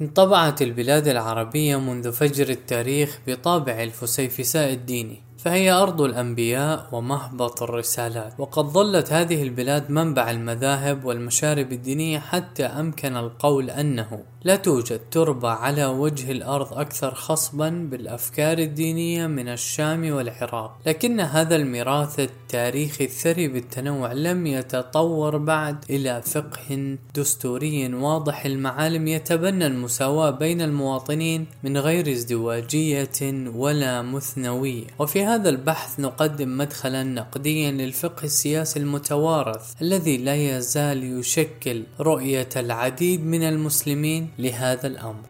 انطبعت البلاد العربية منذ فجر التاريخ بطابع الفسيفساء الديني فهي أرض الأنبياء ومهبط الرسالات. وقد ظلت هذه البلاد منبع المذاهب والمشارب الدينية حتى أمكن القول أنه لا توجد تربة على وجه الأرض أكثر خصبا بالأفكار الدينية من الشام والعراق. لكن هذا الميراث التاريخي الثري بالتنوع لم يتطور بعد إلى فقه دستوري واضح. المعالم يتبنى المساواة بين المواطنين من غير ازدواجية ولا مثنوية. وفي هذا البحث نقدم مدخلا نقديا للفقه السياسي المتوارث الذي لا يزال يشكل رؤية العديد من المسلمين لهذا الأمر.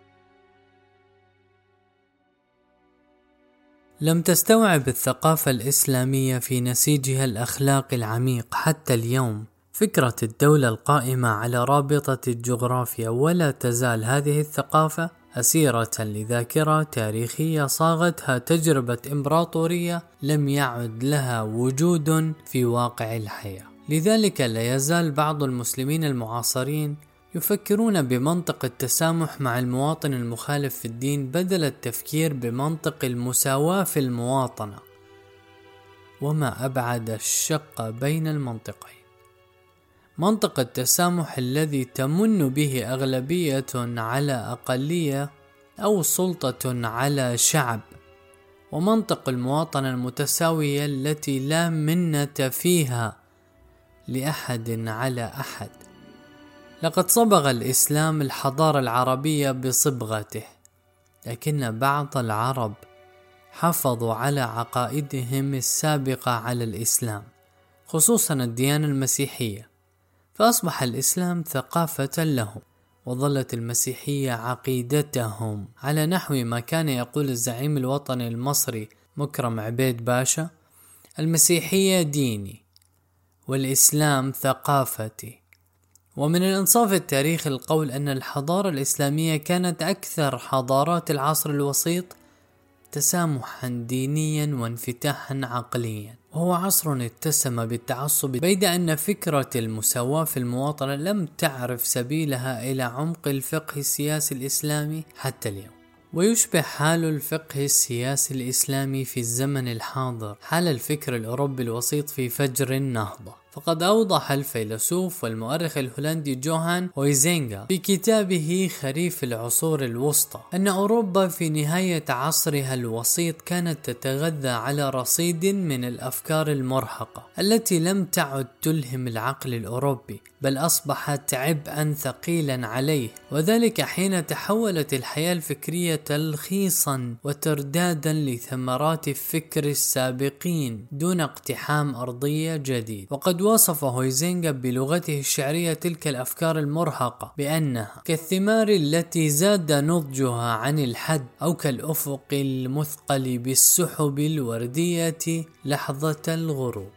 لم تستوعب الثقافة الإسلامية في نسيجها الأخلاقي العميق حتى اليوم فكرة الدولة القائمة على رابطة الجغرافيا ولا تزال هذه الثقافة أسيرة لذاكرة تاريخية صاغتها تجربة إمبراطورية لم يعد لها وجود في واقع الحياة. لذلك لا يزال بعض المسلمين المعاصرين يفكرون بمنطق التسامح مع المواطن المخالف في الدين بدل التفكير بمنطق المساواة في المواطنة. وما أبعد الشق بين المنطقين. منطق التسامح الذي تمن به أغلبية على أقلية أو سلطة على شعب. ومنطق المواطنة المتساوية التي لا منة فيها لأحد على أحد. لقد صبغ الإسلام الحضارة العربية بصبغته لكن بعض العرب حافظوا على عقائدهم السابقة على الإسلام خصوصا الديانة المسيحية. فأصبح الإسلام ثقافة لهم وظلت المسيحية عقيدتهم. على نحو ما كان يقول الزعيم الوطني المصري مكرم عبيد باشا المسيحية ديني والإسلام ثقافتي. ومن الإنصاف التاريخي القول أن الحضارة الإسلامية كانت أكثر حضارات العصر الوسيط تسامحا دينيا وانفتاحا عقليا. وهو عصر اتسم بالتعصب بيد أن فكرة المساواة في المواطنة لم تعرف سبيلها إلى عمق الفقه السياسي الإسلامي حتى اليوم. ويشبه حال الفقه السياسي الإسلامي في الزمن الحاضر حال الفكر الأوروبي الوسيط في فجر النهضة فقد أوضح الفيلسوف والمؤرخ الهولندي جوهان هويزينغا في كتابه خريف العصور الوسطى أن أوروبا في نهاية عصرها الوسيط كانت تتغذى على رصيد من الأفكار المرهقة التي لم تعد تلهم العقل الأوروبي. بل أصبحت عبئا ثقيلا عليه. وذلك حين تحولت الحياة الفكرية تلخيصا وتردادا لثمرات الفكر السابقين دون اقتحام أرضية جديد. وقد وصف هويزينغا بلغته الشعرية تلك الأفكار المرهقة بأنها كالثمار التي زاد نضجها عن الحد أو كالأفق المثقل بالسحب الوردية لحظة الغروب.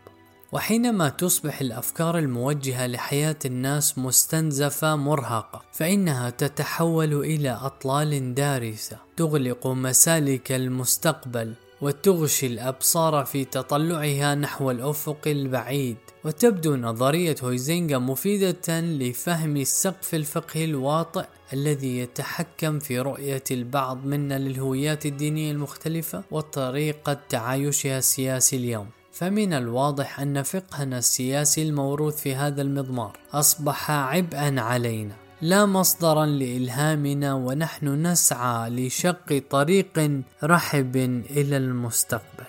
وحينما تصبح الأفكار الموجهة لحياة الناس مستنزفة مرهقة فإنها تتحول إلى أطلال دارسة تغلق مسالك المستقبل وتغشي الأبصار في تطلعها نحو الأفق البعيد. وتبدو نظرية هويزينغا مفيدة لفهم السقف الفقهي الواطئ الذي يتحكم في رؤية البعض منا للهويات الدينية المختلفة وطريقة تعايشها السياسي اليوم. فمن الواضح أن فقهنا السياسي الموروث في هذا المضمار أصبح عبئا علينا لا مصدرا لإلهامنا ونحن نسعى لشق طريق رحب إلى المستقبل.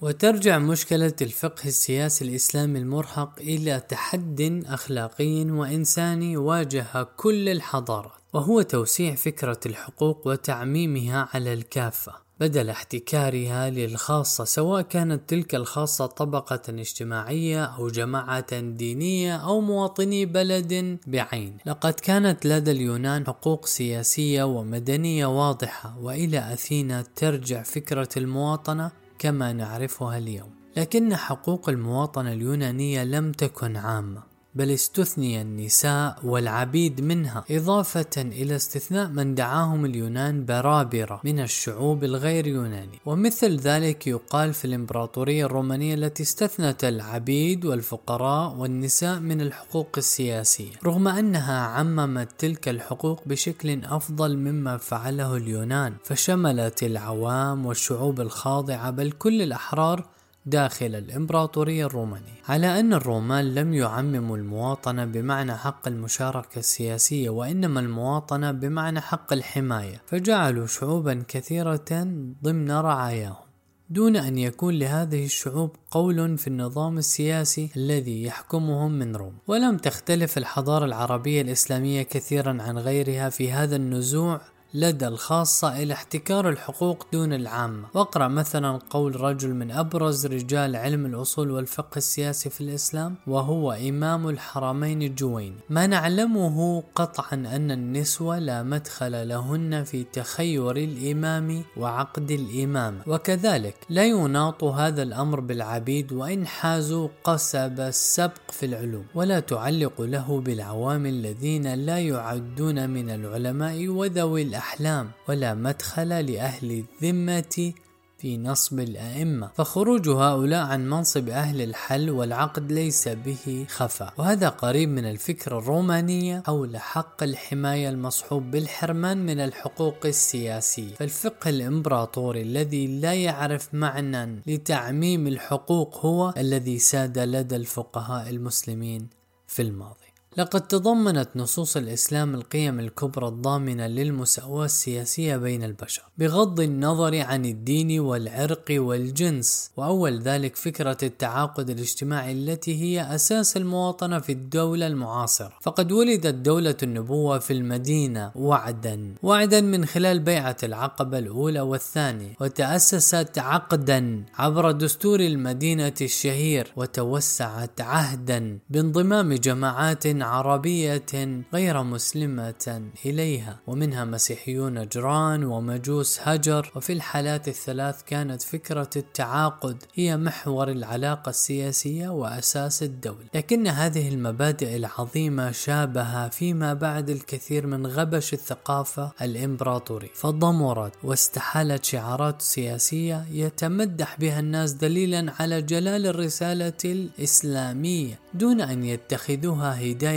وترجع مشكلة الفقه السياسي الإسلامي المرهق إلى تحد أخلاقي وإنساني واجه كل الحضارات. وهو توسيع فكرة الحقوق وتعميمها على الكافة بدل احتكارها للخاصة سواء كانت تلك الخاصة طبقة اجتماعية أو جماعة دينية أو مواطني بلد بعين. لقد كانت لدى اليونان حقوق سياسية ومدنية واضحة وإلى أثينا ترجع فكرة المواطنة كما نعرفها اليوم. لكن حقوق المواطنة اليونانية لم تكن عامة. بل استثني النساء والعبيد منها إضافة إلى استثناء من دعاهم اليونان برابرة من الشعوب الغير يوناني. ومثل ذلك يقال في الإمبراطورية الرومانية التي استثنت العبيد والفقراء والنساء من الحقوق السياسية. رغم أنها عممت تلك الحقوق بشكل أفضل مما فعله اليونان فشملت العوام والشعوب الخاضعة بل كل الأحرار داخل الإمبراطورية الرومانية على أن الرومان لم يعمموا المواطنة بمعنى حق المشاركة السياسية وإنما المواطنة بمعنى حق الحماية فجعلوا شعوبا كثيرة ضمن رعاياهم. دون أن يكون لهذه الشعوب قول في النظام السياسي الذي يحكمهم من روم. ولم تختلف الحضارة العربية الإسلامية كثيرا عن غيرها في هذا النزوع لدى الخاصة إلى احتكار الحقوق دون العامة واقرأ مثلا قول رجل من أبرز رجال علم الأصول والفقه السياسي في الإسلام وهو إمام الحرمين الجويني ما نعلمه قطعا أن النسوة لا مدخل لهن في تخير الإمام وعقد الإمامة وكذلك لا يناط هذا الأمر بالعبيد وإن حازوا قصب السبق في العلوم. ولا تعلق له بالعوام الذين لا يعدون من العلماء وذوي الأحلام ولا مدخل لأهل الذمة في نصب الأئمة فخروج هؤلاء عن منصب أهل الحل والعقد ليس به خفاء وهذا قريب من الفكرة الرومانية حول حق الحماية المصحوب بالحرمان من الحقوق السياسية. فالفقه الإمبراطوري الذي لا يعرف معنى لتعميم الحقوق هو الذي ساد لدى الفقهاء المسلمين في الماضي. لقد تضمنت نصوص الإسلام القيم الكبرى الضامنة للمساواة السياسية بين البشر بغض النظر عن الدين والعرق والجنس وأول ذلك فكرة التعاقد الاجتماعي التي هي أساس المواطنة في الدولة المعاصرة. فقد ولدت دولة النبوة في المدينة وعدا وعدا من خلال بيعة العقبة الأولى والثانية وتأسست عقدا عبر دستور المدينة الشهير وتوسعت عهدا بانضمام جماعات عربية غير مسلمة إليها ومنها مسيحيون نجران ومجوس هجر. وفي الحالات الثلاث كانت فكرة التعاقد هي محور العلاقة السياسية وأساس الدولة. لكن هذه المبادئ العظيمة شابها فيما بعد الكثير من غبش الثقافة الإمبراطوري فضمرت واستحالت شعارات سياسية يتمدح بها الناس دليلا على جلال الرسالة الإسلامية دون أن يتخذوها هداية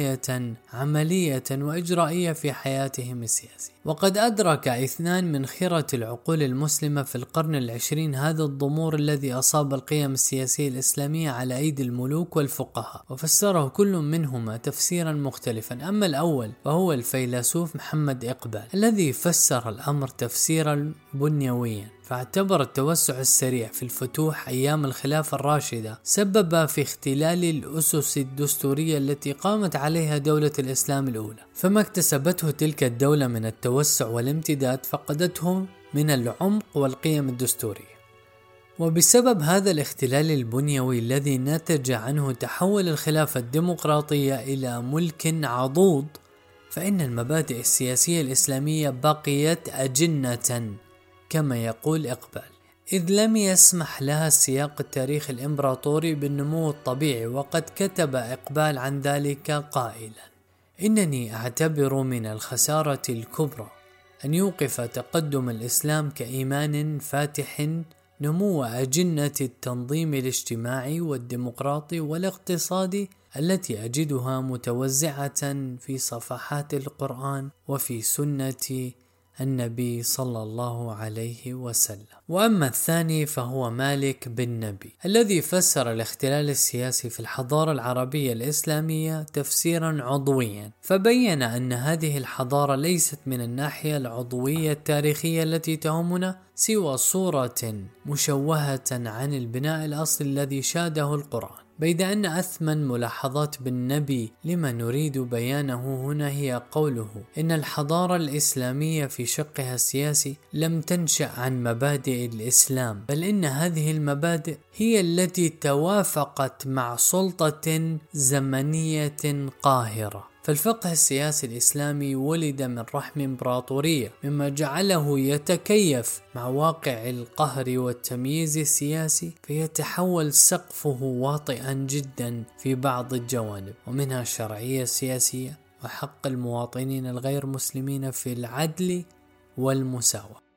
عملية وإجرائية في حياتهم السياسية. وقد أدرك اثنان من خيرة العقول المسلمة في القرن العشرين هذا الضمور الذي أصاب القيم السياسية الإسلامية على أيدي الملوك والفقهاء. وفسره كل منهما تفسيرا مختلفا. أما الأول فهو الفيلسوف محمد إقبال الذي فسر الأمر تفسيرا بنيويا. فاعتبر التوسع السريع في الفتوح أيام الخلافة الراشدة سبب في اختلال الأسس الدستورية التي قامت عليها دولة الإسلام الأولى. فما اكتسبته تلك الدولة من التوسع والامتداد فقدته من العمق والقيم الدستورية. وبسبب هذا الاختلال البنيوي الذي نتج عنه تحول الخلافة الديمقراطية إلى ملك عضوض فإن المبادئ السياسية الإسلامية بقيت أجنة. كما يقول إقبال. إذ لم يسمح لها السياق التاريخي الإمبراطوري بالنمو الطبيعي وقد كتب إقبال عن ذلك قائلا إنني أعتبر من الخسارة الكبرى أن يوقف تقدم الإسلام كإيمان فاتح نمو أجنة التنظيم الاجتماعي والديمقراطي والاقتصادي التي أجدها متوزعة في صفحات القرآن وفي سنة النبي صلى الله عليه وسلم. وأما الثاني فهو مالك بن نبي الذي فسر الاختلال السياسي في الحضارة العربية الإسلامية تفسيرا عضويا فبين أن هذه الحضارة ليست من الناحية العضوية التاريخية التي تهمنا سوى صورة مشوهة عن البناء الأصلي الذي شاده القرآن. بيد أن أثمن ملاحظات بالنبي لما نريد بيانه هنا هي قوله إن الحضارة الإسلامية في شقها السياسي لم تنشأ عن مبادئ الإسلام بل إن هذه المبادئ هي التي توافقت مع سلطة زمنية قاهرة. فالفقه السياسي الإسلامي ولد من رحم إمبراطورية مما جعله يتكيف مع واقع القهر والتمييز السياسي فيتحول سقفه واطئا جدا في بعض الجوانب ومنها الشرعية السياسية وحق المواطنين الغير مسلمين في العدل والمساواة.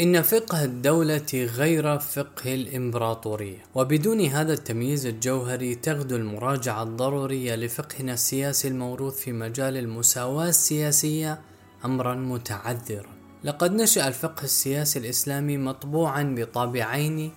إن فقه الدولة غير فقه الإمبراطورية، وبدون هذا التمييز الجوهري تغدو المراجعة الضرورية لفقهنا السياسي الموروث في مجال المساواة السياسية أمرا متعذرا. لقد نشأ الفقه السياسي الإسلامي مطبوعا بطابعين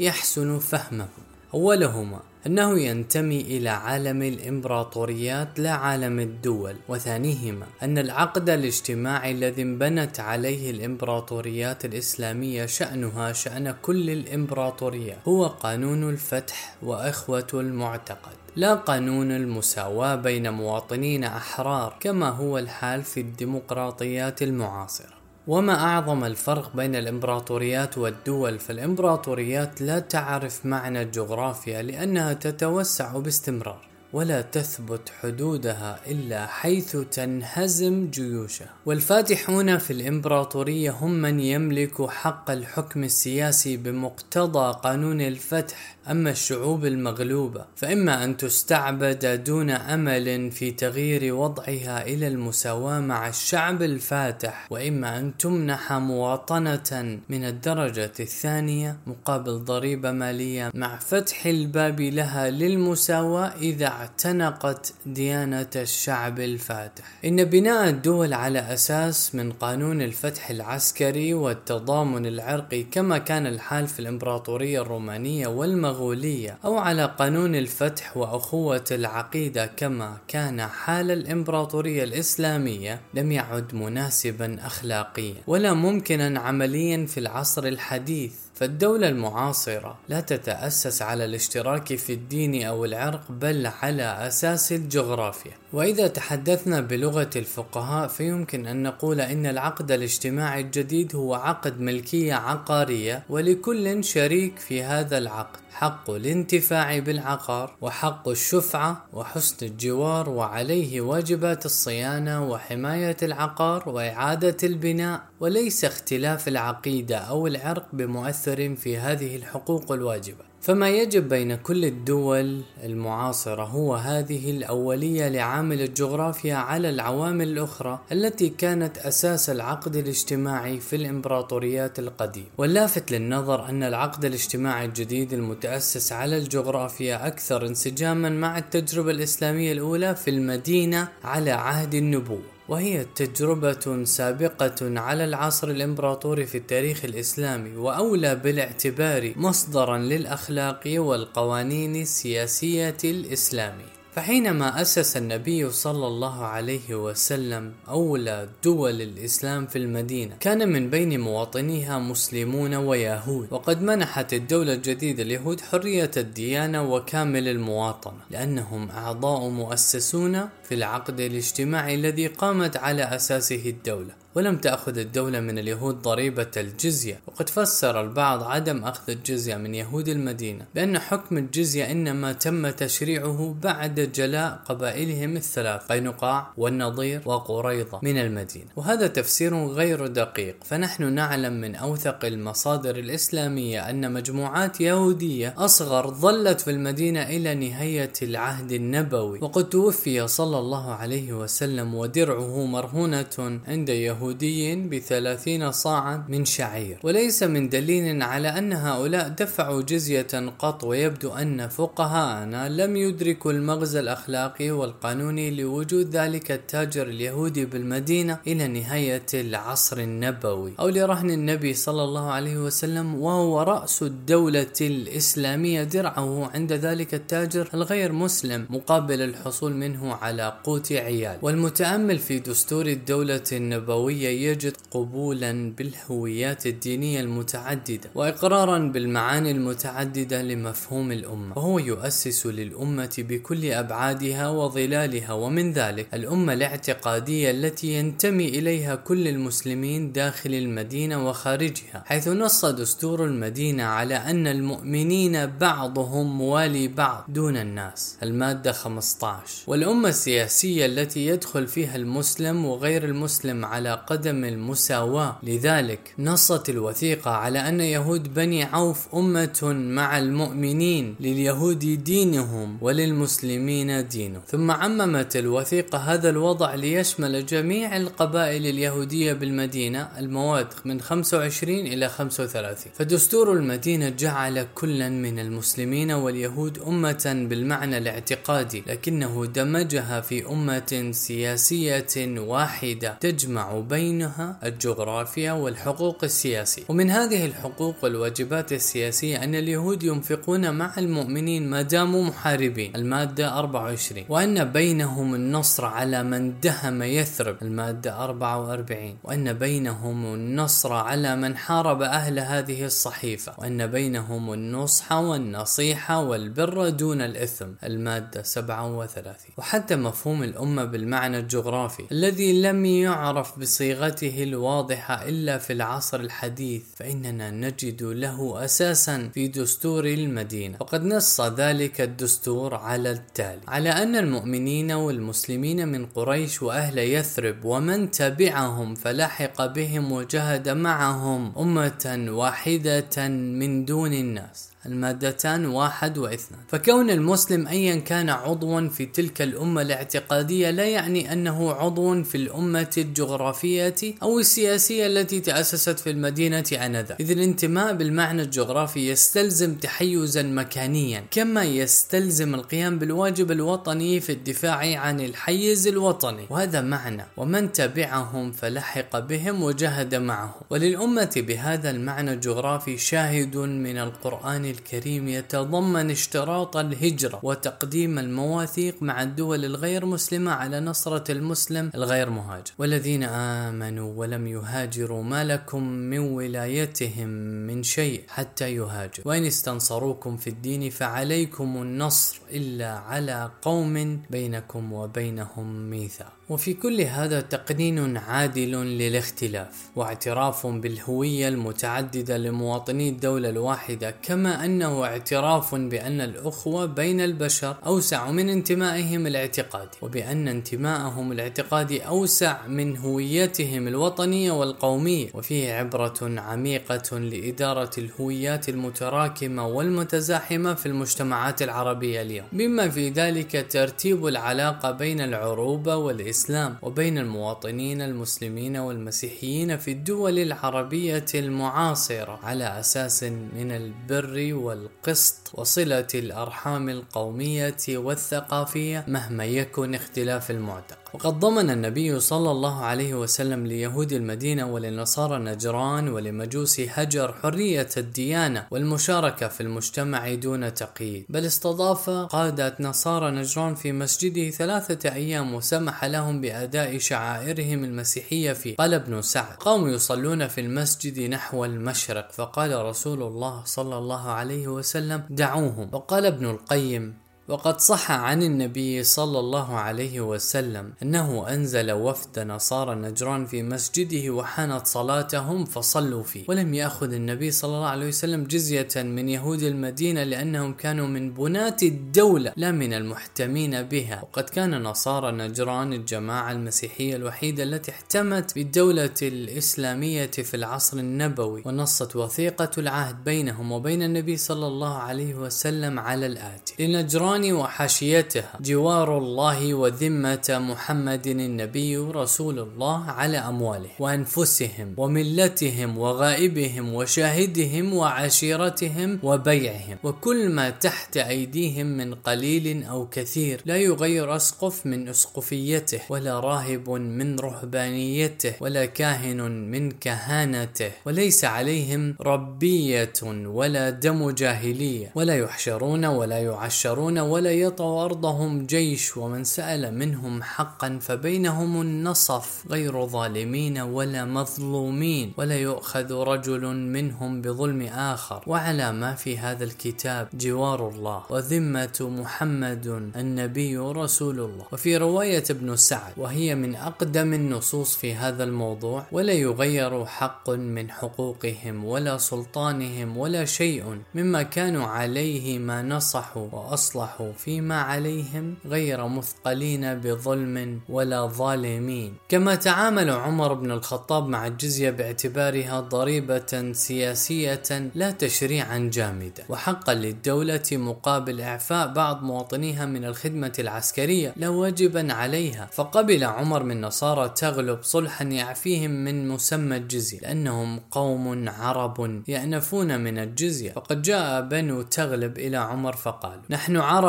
يحسن فهمه. أولهما أنه ينتمي إلى عالم الإمبراطوريات لا عالم الدول. وثانيهما أن العقد الاجتماعي الذي انبنت عليه الإمبراطوريات الإسلامية شأنها شأن كل الإمبراطوريات هو قانون الفتح وإخوة المعتقد. لا قانون المساواة بين مواطنين أحرار كما هو الحال في الديمقراطيات المعاصرة. وما أعظم الفرق بين الإمبراطوريات والدول؟ فالإمبراطوريات لا تعرف معنى الجغرافيا لأنها تتوسع باستمرار ولا تثبت حدودها إلا حيث تنهزم جيوشها. والفاتحون في الإمبراطورية هم من يملك حق الحكم السياسي بمقتضى قانون الفتح. أما الشعوب المغلوبة فإما أن تستعبد دون أمل في تغيير وضعها إلى المساواة مع الشعب الفاتح وإما أن تمنح مواطنة من الدرجة الثانية مقابل ضريبة مالية مع فتح الباب لها للمساواة إذا اعتنقت ديانة الشعب الفاتح. إن بناء الدول على أساس من قانون الفتح العسكري والتضامن العرقي كما كان الحال في الإمبراطورية الرومانية والمغربية المغولية أو على قانون الفتح وأخوة العقيدة كما كان حال الإمبراطورية الإسلامية لم يعد مناسبا أخلاقيا ولا ممكنا عمليا في العصر الحديث فالدولة المعاصرة لا تتأسس على الاشتراك في الدين أو العرق بل على أساس الجغرافيا. وإذا تحدثنا بلغة الفقهاء فيمكن أن نقول إن العقد الاجتماعي الجديد هو عقد ملكية عقارية ولكل شريك في هذا العقد. حق الانتفاع بالعقار وحق الشفعة وحسن الجوار وعليه واجبات الصيانة وحماية العقار وإعادة البناء وليس اختلاف العقيدة أو العرق بمؤثر في هذه الحقوق الواجبة. فما يجب بين كل الدول المعاصرة هو هذه الأولية لعامل الجغرافيا على العوامل الأخرى التي كانت أساس العقد الاجتماعي في الإمبراطوريات القديمة. واللافت للنظر أن العقد الاجتماعي الجديد المتأسس على الجغرافيا أكثر انسجاما مع التجربة الإسلامية الأولى في المدينة على عهد النبوة. وهي تجربة سابقة على العصر الإمبراطوري في التاريخ الإسلامي وأولى بالاعتبار مصدرا للأخلاق والقوانين السياسية الإسلامية. فحينما أسس النبي صلى الله عليه وسلم أولى دول الإسلام في المدينة كان من بين مواطنيها مسلمون ويهود وقد منحت الدولة الجديدة اليهود حرية الديانة وكامل المواطنة لأنهم أعضاء مؤسسون في العقد الاجتماعي الذي قامت على أساسه الدولة. ولم تأخذ الدولة من اليهود ضريبة الجزية. وقد فسر البعض عدم أخذ الجزية من يهود المدينة بأن حكم الجزية إنما تم تشريعه بعد جلاء قبائلهم الثلاث قينقاع والنضير وقريضة من المدينة. وهذا تفسير غير دقيق فنحن نعلم من أوثق المصادر الإسلامية أن مجموعات يهودية أصغر ظلت في المدينة إلى نهاية العهد النبوي. وقد توفي صلى الله عليه وسلم ودرعه مرهونة عند يهود يهودي بثلاثين صاعا من شعير. وليس من دليل على أن هؤلاء دفعوا جزية قط ويبدو أن فقهاءنا لم يدركوا المغزى الأخلاقي والقانوني لوجود ذلك التاجر اليهودي بالمدينة إلى نهاية العصر النبوي. أو لرهن النبي صلى الله عليه وسلم وهو رأس الدولة الإسلامية درعه عند ذلك التاجر الغير مسلم مقابل الحصول منه على قوت عيال. والمتأمل في دستور الدولة النبوية الأموية يجد قبولا بالهويات الدينية المتعددة وإقرارا بالمعاني المتعددة لمفهوم الأمة. وهو يؤسس للأمة بكل أبعادها وظلالها. ومن ذلك الأمة الاعتقادية التي ينتمي إليها كل المسلمين داخل المدينة وخارجها. حيث نص دستور المدينة على أن المؤمنين بعضهم موالي بعض دون الناس. المادة 15 والأمة السياسية التي يدخل فيها المسلم وغير المسلم على قدم المساواة. لذلك نصت الوثيقة على أن يهود بني عوف أمة مع المؤمنين لليهود دينهم وللمسلمين دينهم. ثم عممت الوثيقة هذا الوضع ليشمل جميع القبائل اليهودية بالمدينة المواد من 25 إلى 35 فدستور المدينة جعل كلا من المسلمين واليهود أمة بالمعنى الاعتقادي لكنه دمجها في أمة سياسية واحدة تجمع بينها الجغرافيا والحقوق السياسية. ومن هذه الحقوق والواجبات السياسية أن اليهود ينفقون مع المؤمنين ما داموا محاربين. المادة 24 وأن بينهم النصر على من دهم يثرب. المادة 44 وأن بينهم النصر على من حارب أهل هذه الصحيفة. وأن بينهم النصح والنصيحة والبر دون الإثم. المادة 37 وحتى مفهوم الأمة بالمعنى الجغرافي. الذي لم يعرف بصيغته الواضحة إلا في العصر الحديث فإننا نجد له أساسا في دستور المدينة. وقد نص ذلك الدستور على التالي على أن المؤمنين والمسلمين من قريش وأهل يثرب ومن تبعهم فلحق بهم وجهد معهم أمة واحدة من دون الناس. المادتان واحد واثنان. فكون المسلم أيا كان عضوا في تلك الأمة الاعتقادية لا يعني أنه عضو في الأمة الجغرافية أو السياسية التي تأسست في المدينة آنذاك. إذ الانتماء بالمعنى الجغرافي يستلزم تحيزا مكانيا كما يستلزم القيام بالواجب الوطني في الدفاع عن الحيز الوطني. وهذا معنى ومن تبعهم فلحق بهم وجهد معهم. وللأمة بهذا المعنى الجغرافي شاهد من القرآن الكريم يتضمن اشتراط الهجرة وتقديم المواثيق مع الدول الغير مسلمة على نصرة المسلم الغير مهاجر. والذين آمنوا ولم يهاجروا ما لكم من ولايتهم من شيء حتى يهاجروا. وإن استنصروكم في الدين فعليكم النصر إلا على قوم بينكم وبينهم ميثاق. وفي كل هذا تقنين عادل للاختلاف واعتراف بالهوية المتعددة لمواطني الدولة الواحدة كما أنه اعتراف بأن الأخوة بين البشر أوسع من انتمائهم الاعتقادي وبأن انتمائهم الاعتقادي أوسع من هويتهم الوطنية والقومية. وفيه عبرة عميقة لإدارة الهويات المتراكمة والمتزاحمة في المجتمعات العربية اليوم. بما في ذلك ترتيب العلاقة بين العروبة والإسلام وبين المواطنين المسلمين والمسيحيين في الدول العربية المعاصرة على أساس من البر والقسط وصلة الأرحام القومية والثقافية مهما يكن اختلاف المعتقد. وقد ضمن النبي صلى الله عليه وسلم ليهود المدينة ولنصارى نجران ولمجوس هجر حرية الديانة والمشاركة في المجتمع دون تقييد. بل استضاف قادة نصارى نجران في مسجده ثلاثة أيام وسمح لهم بأداء شعائرهم المسيحية فيه قال ابن سعد. قاموا يصلون في المسجد نحو المشرق فقال رسول الله صلى الله عليه وسلم دعوهم. وقال ابن القيم وقد صح عن النبي صلى الله عليه وسلم أنه أنزل وفد نصارى نجران في مسجده وحانت صلاتهم فصلوا فيه. ولم يأخذ النبي صلى الله عليه وسلم جزية من يهود المدينة لأنهم كانوا من بناة الدولة لا من المحتمين بها. وقد كان نصارى نجران الجماعة المسيحية الوحيدة التي احتمت بالدولة الإسلامية في العصر النبوي ونصت وثيقة العهد بينهم وبين النبي صلى الله عليه وسلم على الآتي. لنجران وحاشيتها. جوار الله وذمة محمد النبي رسول الله على أموالهم وأنفسهم وملتهم وغائبهم وشاهدهم وعشيرتهم وبيعهم. وكل ما تحت أيديهم من قليل أو كثير لا يغير أسقف من أسقفيته ولا راهب من رهبانيته ولا كاهن من كهانته. وليس عليهم ربية ولا دم جاهلية. ولا يحشرون ولا يعشرون ولا يطأ أرضهم جيش ومن سأل منهم حقا فبينهم النصف غير ظالمين ولا مظلومين ولا يؤخذ رجل منهم بظلم آخر. وعلى ما في هذا الكتاب جوار الله وذمة محمد النبي رسول الله. وفي رواية ابن سعد وهي من أقدم النصوص في هذا الموضوع ولا يغير حق من حقوقهم ولا سلطانهم ولا شيء مما كانوا عليه ما نصحوا وأصلحوا. فيما عليهم غير مثقلين بظلم ولا ظالمين. كما تعامل عمر بن الخطاب مع الجزية باعتبارها ضريبة سياسية لا تشريعا جامدا وحقا للدولة مقابل إعفاء بعض مواطنيها من الخدمة العسكرية لا واجبا عليها. فقبل عمر من نصارى تغلب صلحا يعفيهم من مسمى الجزية لأنهم قوم عرب يأنفون من الجزية. فقد جاء بنو تغلب إلى عمر فقالوا نحن عرب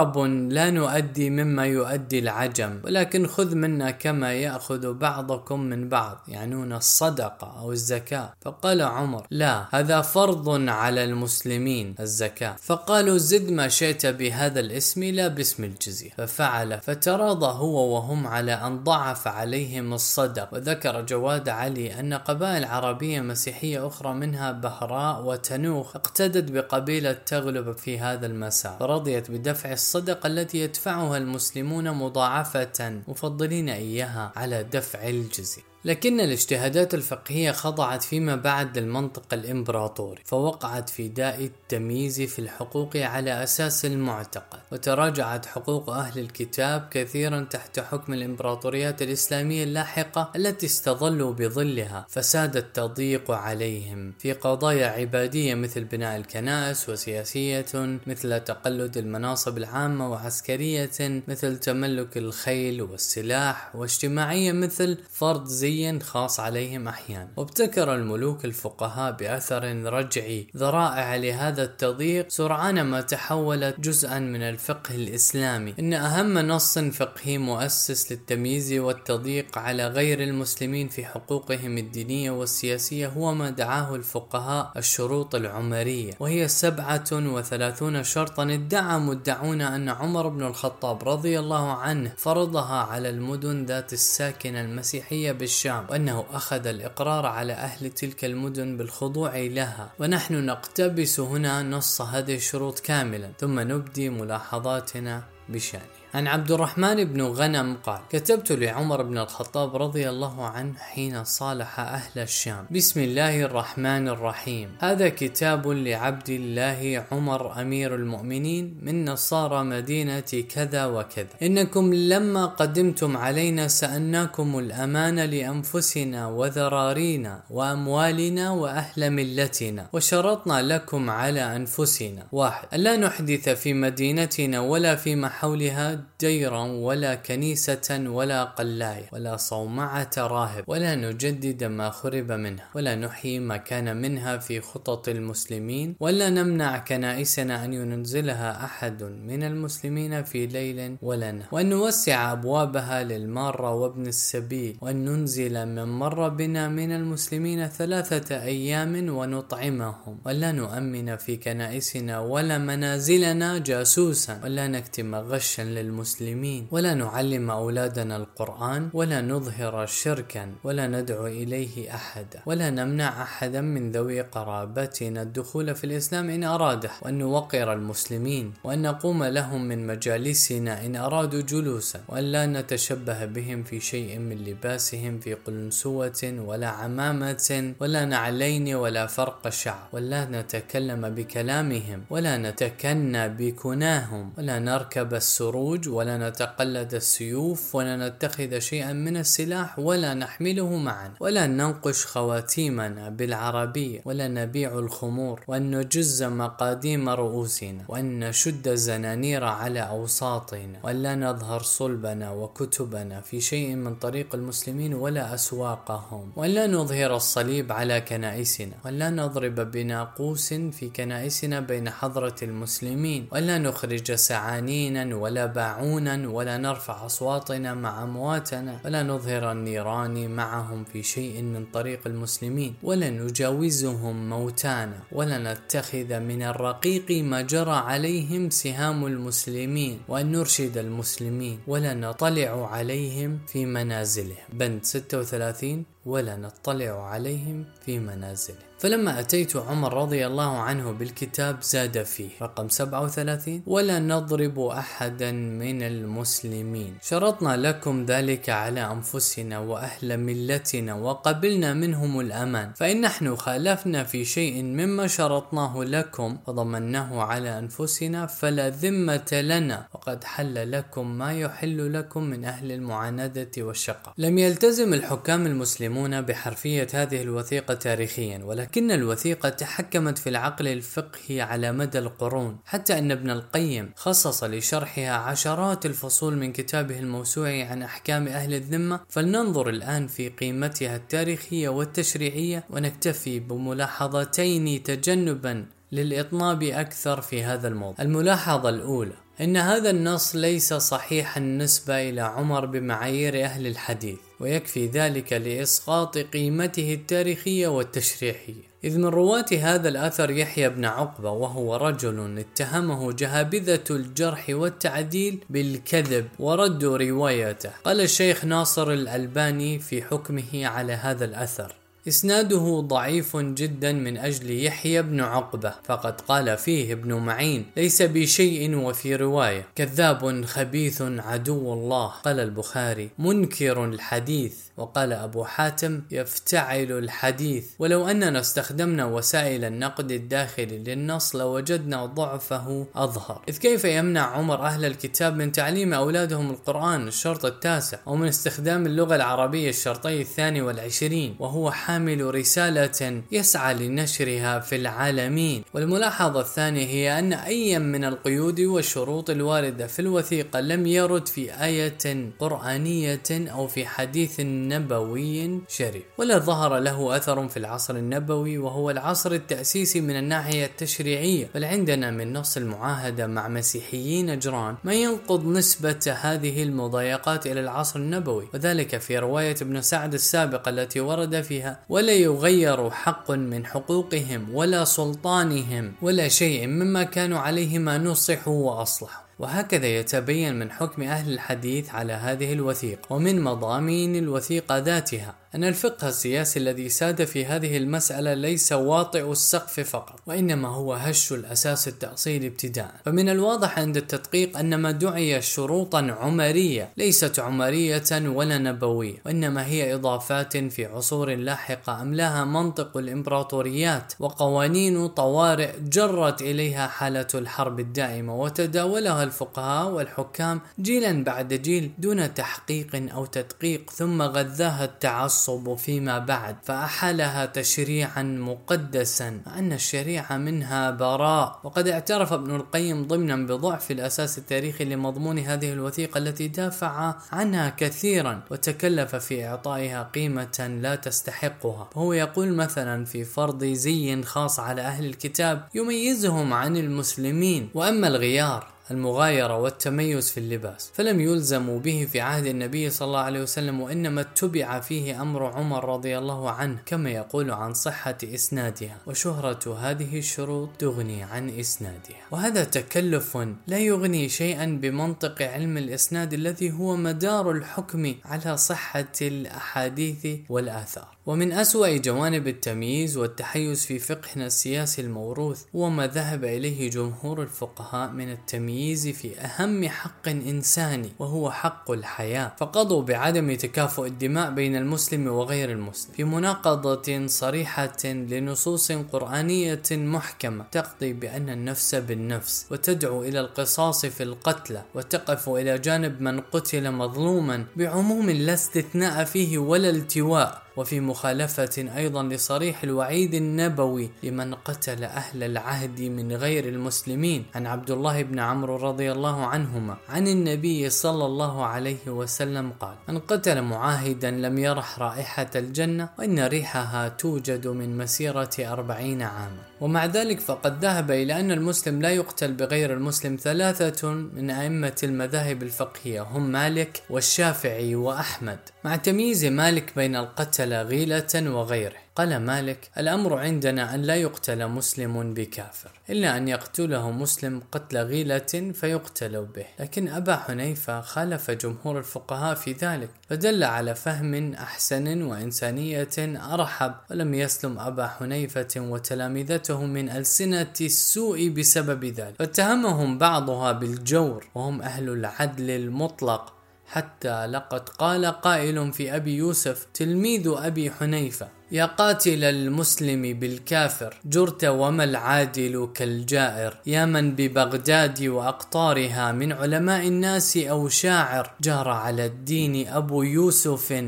لا نؤدي مما يؤدي العجم ولكن خذ منا كما يأخذ بعضكم من بعض يعنون الصدقة أو الزكاة. فقال عمر لا هذا فرض على المسلمين الزكاة. فقالوا زد ما شئت بهذا الاسم لا باسم الجزية. ففعل فتراضى هو وهم على أن ضعف عليهم الصدق. وذكر جواد علي أن قبائل عربية مسيحية أخرى منها بهراء وتنوخ اقتدت بقبيلة تغلب في هذا المسار فرضيت بدفع الصدقة التي يدفعها المسلمون مضاعفة مفضلين إياها على دفع الجزية. لكن الاجتهادات الفقهية خضعت فيما بعد للمنطق الإمبراطوري فوقعت في داء التمييز في الحقوق على أساس المعتقد وتراجعت حقوق أهل الكتاب كثيرا تحت حكم الإمبراطوريات الإسلامية اللاحقة التي استظلوا بظلها فساد التضييق عليهم. في قضايا عبادية مثل بناء الكنائس وسياسية مثل تقلد المناصب العامة وعسكرية مثل تملك الخيل والسلاح واجتماعية مثل فرض زي خاص عليهم أحيانا. وابتكر الملوك الفقهاء بأثر رجعي ذرائع لهذا التضييق سرعان ما تحولت جزءا من الفقه الإسلامي. إن أهم نص فقهي مؤسس للتمييز والتضييق على غير المسلمين في حقوقهم الدينية والسياسية هو ما دعاه الفقهاء الشروط العمرية. وهي سبعة وثلاثون شرطا ادعى مدعون أن عمر بن الخطاب رضي الله عنه فرضها على المدن ذات الساكنة المسيحية بالشام. الشام وأنه أخذ الإقرار على أهل تلك المدن بالخضوع لها. ونحن نقتبس هنا نص هذه الشروط كاملا ثم نبدي ملاحظاتنا بشأنه. عن عبد الرحمن بن غنم قال كتبت لعمر بن الخطاب رضي الله عنه حين صالح أهل الشام. بسم الله الرحمن الرحيم. هذا كتاب لعبد الله عمر أمير المؤمنين من نصارى مدينة كذا وكذا. إنكم لما قدمتم علينا سألناكم الأمان لأنفسنا وذرارينا وأموالنا وأهل ملتنا وشرطنا لكم على أنفسنا. واحد ألا نحدث في مدينتنا ولا فيما حولها ديرا ولا كنيسة ولا قلاية ولا صومعة راهب ولا نجدد ما خرب منها ولا نحيي ما كان منها في خطط المسلمين ولا نمنع كنائسنا أن ينزلها أحد من المسلمين في ليل ولا نهار وأن نوسع أبوابها للمارة وابن السبيل وأن ننزل من مر بنا من المسلمين ثلاثة أيام ونطعمهم ولا نؤمن في كنائسنا ولا منازلنا جاسوسا ولا نكتم غشا للمسلمين المسلمين. ولا نعلم أولادنا القرآن ولا نظهر شركا ولا ندعو إليه أحدا. ولا نمنع أحدا من ذوي قرابتنا الدخول في الإسلام إن أراده. وأن نوقر المسلمين وأن نقوم لهم من مجالسنا إن أرادوا جلوسا. وأن لا نتشبه بهم في شيء من لباسهم في قلنسوة ولا عمامة ولا نعلين ولا فرق شعر ولا نتكلم بكلامهم ولا نتكنى بكناهم. ولا نركب السروج الخروج ولا نتقلد السيوف ولا نتخذ شيئا من السلاح ولا نحمله معا ولا ننقش خواتيمنا بالعربية ولا نبيع الخمور وأن نجز مقاديم رؤوسنا وأن نشد الزنانير على أوساطنا ولا نظهر صلبنا وكتبنا في شيء من طريق المسلمين ولا أسواقهم ولا نظهر الصليب على كنائسنا ولا نضرب بناقوس في كنائسنا بين حضرة المسلمين ولا نخرج سعانينا ولا باع طاعونا ولا نرفع أصواتنا مع أمواتنا ولا نظهر النيران معهم في شيء من طريق المسلمين ولا نجاوزهم موتانا ولا نتخذ من الرقيق ما جرى عليهم سهام المسلمين وأن نرشد المسلمين ولا نطلع عليهم في منازلهم. بند 36 ولا نطلع عليهم في منازلهم. فلما أتيت عمر رضي الله عنه بالكتاب زاد فيه رقم 37 ولا نضرب أحدا من المسلمين. شرطنا لكم ذلك على أنفسنا وأهل ملتنا وقبلنا منهم الأمان. فإن نحن خالفنا في شيء مما شرطناه لكم وضمناه على أنفسنا فلا ذمة لنا. وقد حل لكم ما يحل لكم من أهل المعاندة والشقاء. لم يلتزم الحكام المسلمون بحرفية هذه الوثيقة تاريخيا ولكن الوثيقة تحكمت في العقل الفقهي على مدى القرون حتى أن ابن القيم خصص لشرحها عشرات الفصول من كتابه الموسوعي عن أحكام أهل الذمة. فلننظر الآن في قيمتها التاريخية والتشريعية ونكتفي بملاحظتين تجنبا للإطناب أكثر في هذا الموضوع. الملاحظة الأولى إن هذا النص ليس صحيحا نسبة إلى عمر بمعايير أهل الحديث. ويكفي ذلك لإسقاط قيمته التاريخية والتشريحية. إذ من رواة هذا الأثر يحيى بن عقبة وهو رجل اتهمه جهابذة الجرح والتعديل بالكذب وردوا روايته قال الشيخ ناصر الألباني في حكمه على هذا الأثر إسناده ضعيف جدا من أجل يحيى بن عقبة فقد قال فيه ابن معين ليس بشيء وفي رواية. كذاب خبيث عدو الله. قال البخاري منكر الحديث. وقال أبو حاتم يفتعل الحديث. ولو أننا استخدمنا وسائل النقد الداخلي للنص لوجدنا ضعفه أظهر. إذ كيف يمنع عمر أهل الكتاب من تعليم أولادهم القرآن الشرط التاسع أو من استخدام اللغة العربية الشرطي الثاني والعشرين وهو حامل رسالة يسعى لنشرها في العالمين؟ والملاحظة الثانية هي أن أي من القيود والشروط الواردة في الوثيقة لم يرد في آية قرآنية أو في حديث نبوي شريف ولا ظهر له أثر في العصر النبوي وهو العصر التأسيسي من الناحية التشريعية. بل عندنا من نص المعاهدة مع مسيحيي نجران ما ينقض نسبة هذه المضايقات إلى العصر النبوي. وذلك في رواية ابن سعد السابقة التي ورد فيها ولا يغير حق من حقوقهم ولا سلطانهم ولا شيء مما كانوا عليه ما نصحوا وأصلحوا وهكذا يتبين من حكم أهل الحديث على هذه الوثيقة ومن مضامين الوثيقة ذاتها. أن الفقه السياسي الذي ساد في هذه المسألة ليس واطئ السقف فقط وإنما هو هش الأساس التأصيلي ابتداء. فمن الواضح عند التدقيق أن ما دعي شروطا عمرية ليست عمرية ولا نبوية وإنما هي إضافات في عصور لاحقة أملاها منطق الإمبراطوريات وقوانين طوارئ جرت إليها حالة الحرب الدائمة وتداولها الفقهاء والحكام جيلا بعد جيل دون تحقيق أو تدقيق ثم غذاها التعصب التعصب فيما بعد فأحالها تشريعا مقدسا أن الشريعة منها براء. وقد اعترف ابن القيم ضمنا بضعف الأساس التاريخي لمضمون هذه الوثيقة التي دافع عنها كثيرا وتكلف في إعطائها قيمة لا تستحقها. وهو يقول مثلا في فرض زي خاص على أهل الكتاب يميزهم عن المسلمين. وأما الغيار المغايرة والتميز في اللباس فلم يلزموا به في عهد النبي صلى الله عليه وسلم وإنما اتبع فيه أمر عمر رضي الله عنه كما يقول عن صحة إسنادها وشهرة هذه الشروط تغني عن إسنادها. وهذا تكلف لا يغني شيئا بمنطق علم الإسناد الذي هو مدار الحكم على صحة الأحاديث والآثار. ومن أسوأ جوانب التمييز والتحيز في فقهنا السياسي الموروث هو ما ذهب إليه جمهور الفقهاء من التمييز في أهم حق إنساني وهو حق الحياة. فقضوا بعدم تكافؤ الدماء بين المسلم وغير المسلم. في مناقضة صريحة لنصوص قرآنية محكمة تقضي بأن النفس بالنفس وتدعو إلى القصاص في القتلى وتقف إلى جانب من قتل مظلوما بعموم لا استثناء فيه ولا التواء. وفي مخالفة أيضا لصريح الوعيد النبوي لمن قتل أهل العهد من غير المسلمين عن عبد الله بن عمرو رضي الله عنهما عن النبي صلى الله عليه وسلم قال من قتل معاهدا لم يرح رائحة الجنة وإن ريحها توجد من مسيرة أربعين عاما ومع ذلك فقد ذهب إلى أن المسلم لا يقتل بغير المسلم ثلاثة من أئمة المذاهب الفقهية هم مالك والشافعي وأحمد. مع تمييز مالك بين القتل غيلة وغيره. قال مالك الأمر عندنا أن لا يقتل مسلم بكافر. إلا أن يقتله مسلم قتل غيلة فيقتل به. لكن أبا حنيفة خالف جمهور الفقهاء في ذلك فدل على فهم أحسن وإنسانية أرحب. ولم يسلم أبا حنيفة وتلامذته من ألسنة السوء بسبب ذلك. فاتهمهم بعضها بالجور وهم أهل العدل المطلق. حتى لقد قال قائل في أبي يوسف تلميذ أبي حنيفة يا قاتل المسلم بالكافر جرت وما العادل كالجائر يا من ببغداد وأقطارها من علماء الناس أو شاعر جار على الدين أبو يوسف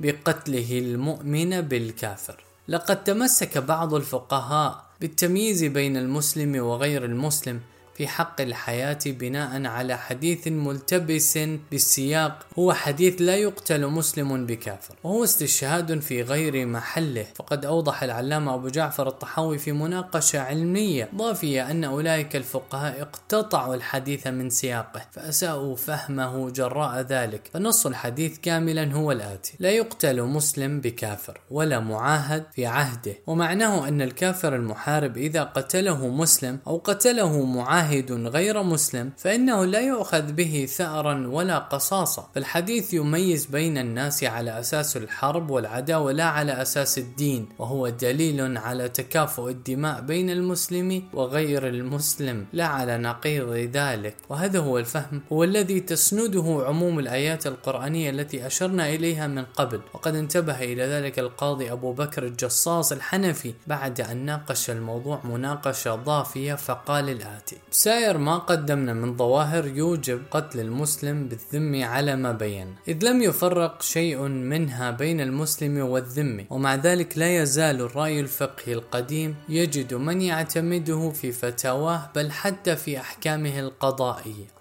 بقتله المؤمن بالكافر. لقد تمسك بعض الفقهاء بالتمييز بين المسلم وغير المسلم في حق الحياة بناء على حديث ملتبس بالسياق هو حديث لا يقتل مسلم بكافر وهو استشهاد في غير محله. فقد أوضح العلامة أبو جعفر الطحاوي في مناقشة علمية ضافية أن أولئك الفقهاء اقتطعوا الحديث من سياقه فأساءوا فهمه جراء ذلك. فنص الحديث كاملا هو الآتي لا يقتل مسلم بكافر ولا معاهد في عهده. ومعناه أن الكافر المحارب إذا قتله مسلم أو قتله معاهد معاهد غير مسلم فإنه لا يؤخذ به ثأرا ولا قصاصة فالحديث يميز بين الناس على أساس الحرب والعداوة لا على أساس الدين. وهو دليل على تكافؤ الدماء بين المسلم وغير المسلم لا على نقيض ذلك. وهذا هو الفهم هو الذي تسنده عموم الآيات القرآنية التي أشرنا إليها من قبل. وقد انتبه إلى ذلك القاضي أبو بكر الجصاص الحنفي بعد أن ناقش الموضوع مناقشة ضافية فقال الآتي سائر ما قدمنا من ظواهر يوجب قتل المسلم بالذم على ما بين إذ لم يفرق شيء منها بين المسلم والذم ومع ذلك لا يزال الرأي الفقهي القديم يجد من يعتمده في فتاواه بل حتى في أحكامه القضائية.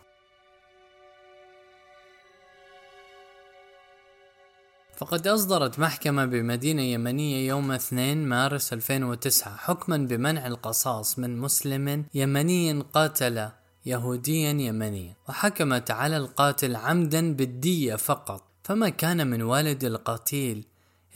فقد أصدرت محكمة بمدينة يمنية يوم 2 مارس 2009 حكما بمنع القصاص من مسلم يمني قاتل يهوديا يمنيا وحكمت على القاتل عمدا بالدية فقط فما كان من والد القتيل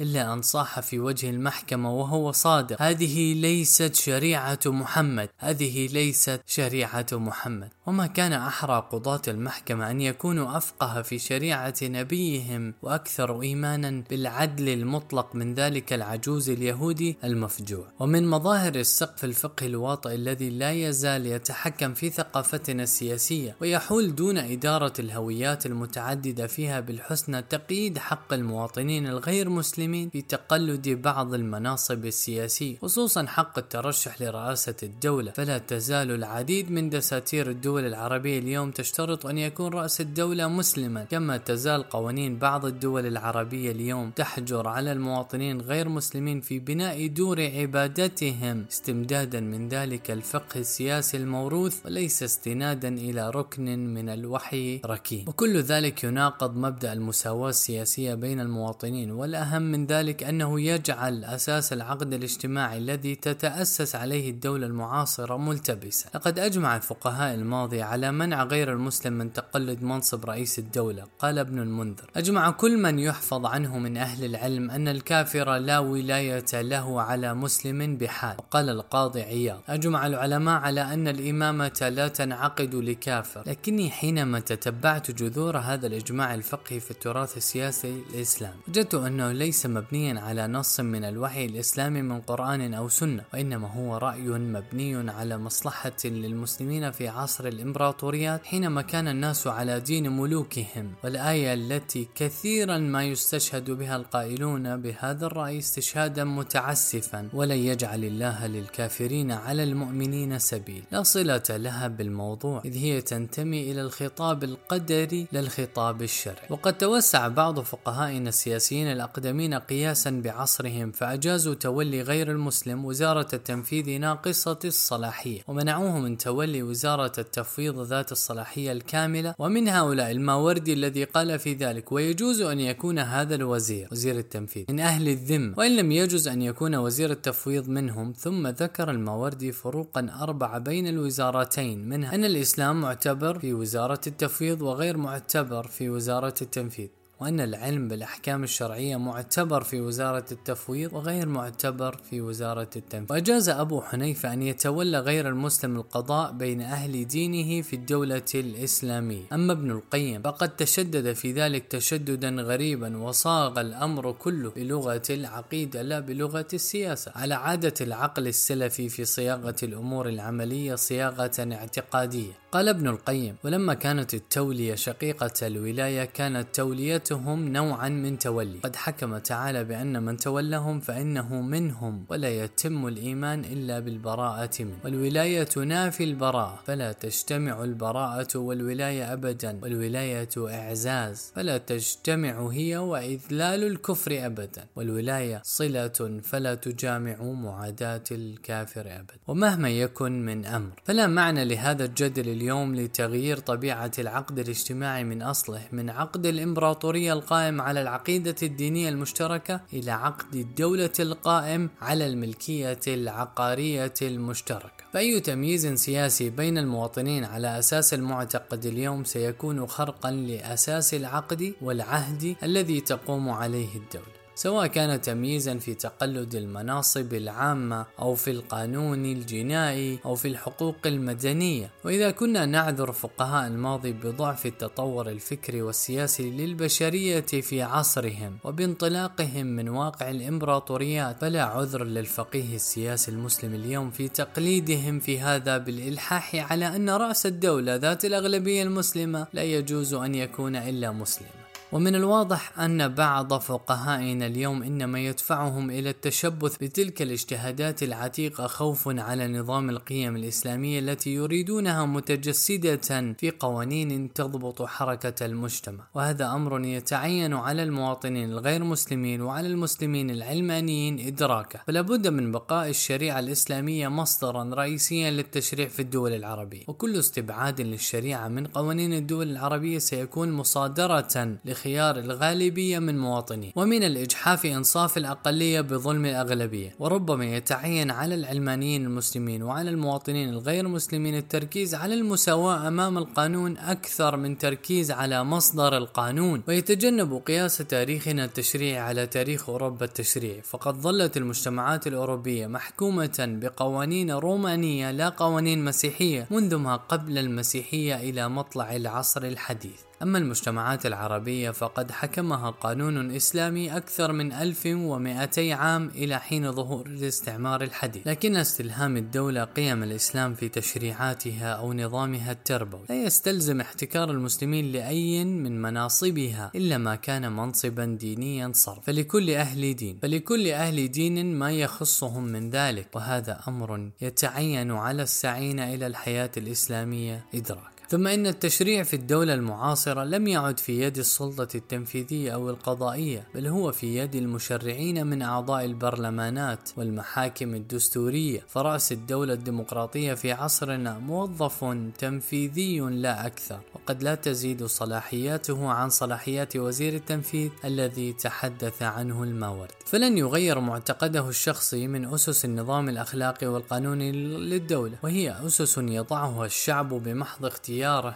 إلا أن صاح في وجه المحكمة وهو صادق. هذه ليست شريعة محمد. هذه ليست شريعة محمد. وما كان أحرى قضاة المحكمة أن يكونوا أفقه في شريعة نبيهم وأكثر إيمانا بالعدل المطلق من ذلك العجوز اليهودي المفجوع. ومن مظاهر السقف الفقهي الواطئ الذي لا يزال يتحكم في ثقافتنا السياسية ويحول دون إدارة الهويات المتعددة فيها بالحسنى تقييد حق المواطنين الغير مسلمين في تقلد بعض المناصب السياسية خصوصا حق الترشح لرئاسة الدولة. فلا تزال العديد من دساتير الدول العربية اليوم تشترط أن يكون رأس الدولة مسلما. كما تزال قوانين بعض الدول العربية اليوم تحجر على المواطنين غير مسلمين في بناء دور عبادتهم. استمدادا من ذلك الفقه السياسي الموروث وليس استنادا إلى ركن من الوحي ركين. وكل ذلك يناقض مبدأ المساواة السياسية بين المواطنين والأهم من ذلك أنه يجعل أساس العقد الاجتماعي الذي تتأسس عليه الدولة المعاصرة ملتبسا. لقد أجمع الفقهاء الماضي الماضي على منع غير المسلم من تقلد منصب رئيس الدولة قال ابن المنذر. أجمع كل من يحفظ عنه من أهل العلم أن الكافر لا ولاية له على مسلم بحال وقال القاضي عياض. أجمع العلماء على أن الإمامة لا تنعقد لكافر لكني حينما تتبعت جذور هذا الإجماع الفقهي في التراث السياسي الإسلامي وجدت أنه ليس مبنيا على نص من الوحي الإسلامي من قرآن أو سنة وإنما هو رأي مبني على مصلحة للمسلمين في عصر الإمبراطوريات حينما كان الناس على دين ملوكهم. والآية التي كثيرا ما يستشهد بها القائلون بهذا الرأي استشهادا متعسفا ولن يجعل الله للكافرين على المؤمنين سبيل لا صلة لها بالموضوع إذ هي تنتمي إلى الخطاب القدري للخطاب الشرعي. وقد توسع بعض فقهائنا السياسيين الأقدمين المسلمين قياسا بعصرهم فأجازوا تولي غير المسلم وزارة التنفيذ ناقصة الصلاحية ومنعوه من تولي وزارة التفويض ذات الصلاحية الكاملة ومن هؤلاء الماوردي الذي قال في ذلك ويجوز أن يكون هذا الوزير وزير التنفيذ من أهل الذم وإن لم يجوز أن يكون وزير التفويض منهم. ثم ذكر الماوردي فروقا أربعة بين الوزارتين منها أن الإسلام معتبر في وزارة التفويض وغير معتبر في وزارة التنفيذ. وأن العلم بالأحكام الشرعية معتبر في وزارة التفويض وغير معتبر في وزارة التنفيذ. وأجاز أبو حنيفة أن يتولى غير المسلم القضاء بين أهل دينه في الدولة الإسلامية. أما ابن القيم فقد تشدد في ذلك تشددا غريبا وصاغ الأمر كله بلغة العقيدة لا بلغة السياسة. على عادة العقل السلفي في صياغة الأمور العملية صياغة اعتقادية. قال ابن القيم ولما كانت التولية شقيقة الولاية كانت توليتهم نوعا من تولي. قد حكم تعالى بأن من تولاهم فإنه منهم ولا يتم الإيمان إلا بالبراءة منه. والولاية تنافي البراءة فلا تجتمع البراءة والولاية أبدا. والولاية إعزاز فلا تجتمع هي وإذلال الكفر أبدا. والولاية صلة فلا تجامع معاداة الكافر أبدا. ومهما يكن من أمر فلا معنى لهذا الجدل اليوم لتغيير طبيعة العقد الاجتماعي من أصله من عقد الإمبراطورية القائم على العقيدة الدينية المشتركة إلى عقد الدولة القائم على الملكية العقارية المشتركة. فأي تمييز سياسي بين المواطنين على أساس المعتقد اليوم سيكون خرقا لأساس العقد والعهد الذي تقوم عليه الدولة؟ سواء كان تمييزا في تقلد المناصب العامة أو في القانون الجنائي أو في الحقوق المدنية. وإذا كنا نعذر فقهاء الماضي بضعف التطور الفكري والسياسي للبشرية في عصرهم وبانطلاقهم من واقع الإمبراطوريات فلا عذر للفقيه السياسي المسلم اليوم في تقليدهم في هذا بالإلحاح على أن رأس الدولة ذات الأغلبية المسلمة لا يجوز أن يكون إلا مسلم. ومن الواضح أن بعض فقهائنا اليوم إنما يدفعهم إلى التشبث بتلك الاجتهادات العتيقة خوف على نظام القيم الإسلامية التي يريدونها متجسدة في قوانين تضبط حركة المجتمع. وهذا أمر يتعين على المواطنين الغير مسلمين وعلى المسلمين العلمانيين إدراكه. فلا بد من بقاء الشريعة الإسلامية مصدرا رئيسيا للتشريع في الدول العربية. وكل استبعاد للشريعة من قوانين الدول العربية سيكون مصادرة خيار الغالبية من مواطنيه ومن الإجحاف إنصاف الأقلية بظلم الأغلبية. وربما يتعين على العلمانيين المسلمين وعلى المواطنين الغير مسلمين التركيز على المساواة أمام القانون أكثر من تركيز على مصدر القانون. ويتجنب قياس تاريخنا التشريعي على تاريخ أوروبا التشريعي. فقد ظلت المجتمعات الأوروبية محكومة بقوانين رومانية لا قوانين مسيحية منذ ما قبل المسيحية إلى مطلع العصر الحديث. أما المجتمعات العربية فقد حكمها قانون إسلامي أكثر من 1200 عام إلى حين ظهور الاستعمار الحديث. لكن استلهام الدولة قيم الإسلام في تشريعاتها أو نظامها التربوي. لا يستلزم احتكار المسلمين لأي من مناصبها إلا ما كان منصبا دينيا صرف فلكل أهل دين فلكل أهل دين ما يخصهم من ذلك. وهذا أمر يتعين على السعين إلى الحياة الإسلامية إدراك ثم إن التشريع في الدولة المعاصرة لم يعد في يد السلطة التنفيذية أو القضائية بل هو في يد المشرعين من أعضاء البرلمانات والمحاكم الدستورية. فرأس الدولة الديمقراطية في عصرنا موظف تنفيذي لا أكثر وقد لا تزيد صلاحياته عن صلاحيات وزير التنفيذ الذي تحدث عنه الماورد فلن يغير معتقده الشخصي من أسس النظام الأخلاقي والقانوني للدولة وهي أسس يضعها الشعب بمحض اختيار اختياره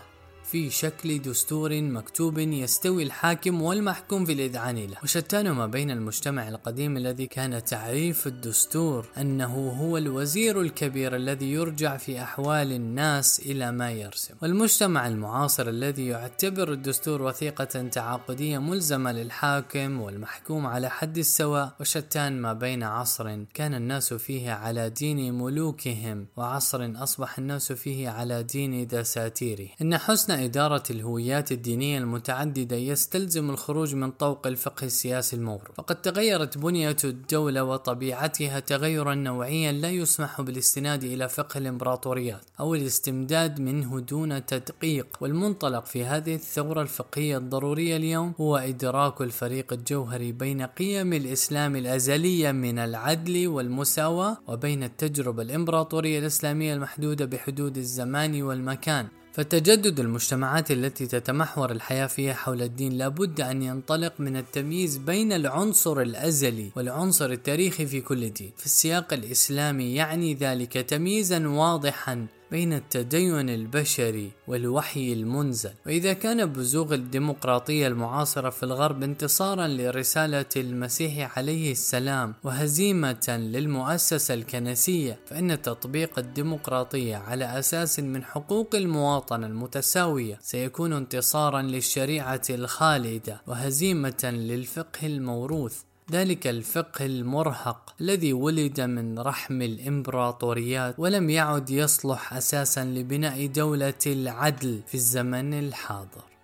في شكل دستور مكتوب يستوي الحاكم والمحكوم في الإذعان له. وشتان ما بين المجتمع القديم الذي كان تعريف الدستور أنه هو الوزير الكبير الذي يرجع في أحوال الناس إلى ما يرسم. والمجتمع المعاصر الذي يعتبر الدستور وثيقة تعاقدية ملزمة للحاكم والمحكوم على حد السواء. وشتان ما بين عصر كان الناس فيه على دين ملوكهم وعصر أصبح الناس فيه على دين دساتيره إن حسن إدارة الهويات الدينية المتعددة يستلزم الخروج من طوق الفقه السياسي المغرب. فقد تغيرت بنية الدولة وطبيعتها تغيرا نوعيا لا يسمح بالاستناد إلى فقه الإمبراطوريات أو الاستمداد منه دون تدقيق. والمنطلق في هذه الثورة الفقهية الضرورية اليوم هو إدراك الفريق الجوهري بين قيم الإسلام الأزلية من العدل والمساواة وبين التجربة الإمبراطورية الإسلامية المحدودة بحدود الزمان والمكان. فتجدد المجتمعات التي تتمحور الحياة فيها حول الدين لابد أن ينطلق من التمييز بين العنصر الأزلي والعنصر التاريخي في كل دين. في السياق الإسلامي يعني ذلك تمييزا واضحا بين التدين البشري والوحي المنزل. وإذا كان بزوغ الديمقراطية المعاصرة في الغرب انتصارا لرسالة المسيح عليه السلام وهزيمة للمؤسسة الكنسية فإن تطبيق الديمقراطية على أساس من حقوق المواطنة المتساوية سيكون انتصارا للشريعة الخالدة وهزيمة للفقه الموروث. ذلك الفقه المرهق الذي ولد من رحم الإمبراطوريات ولم يعد يصلح أساسا لبناء دولة العدل في الزمن الحاضر.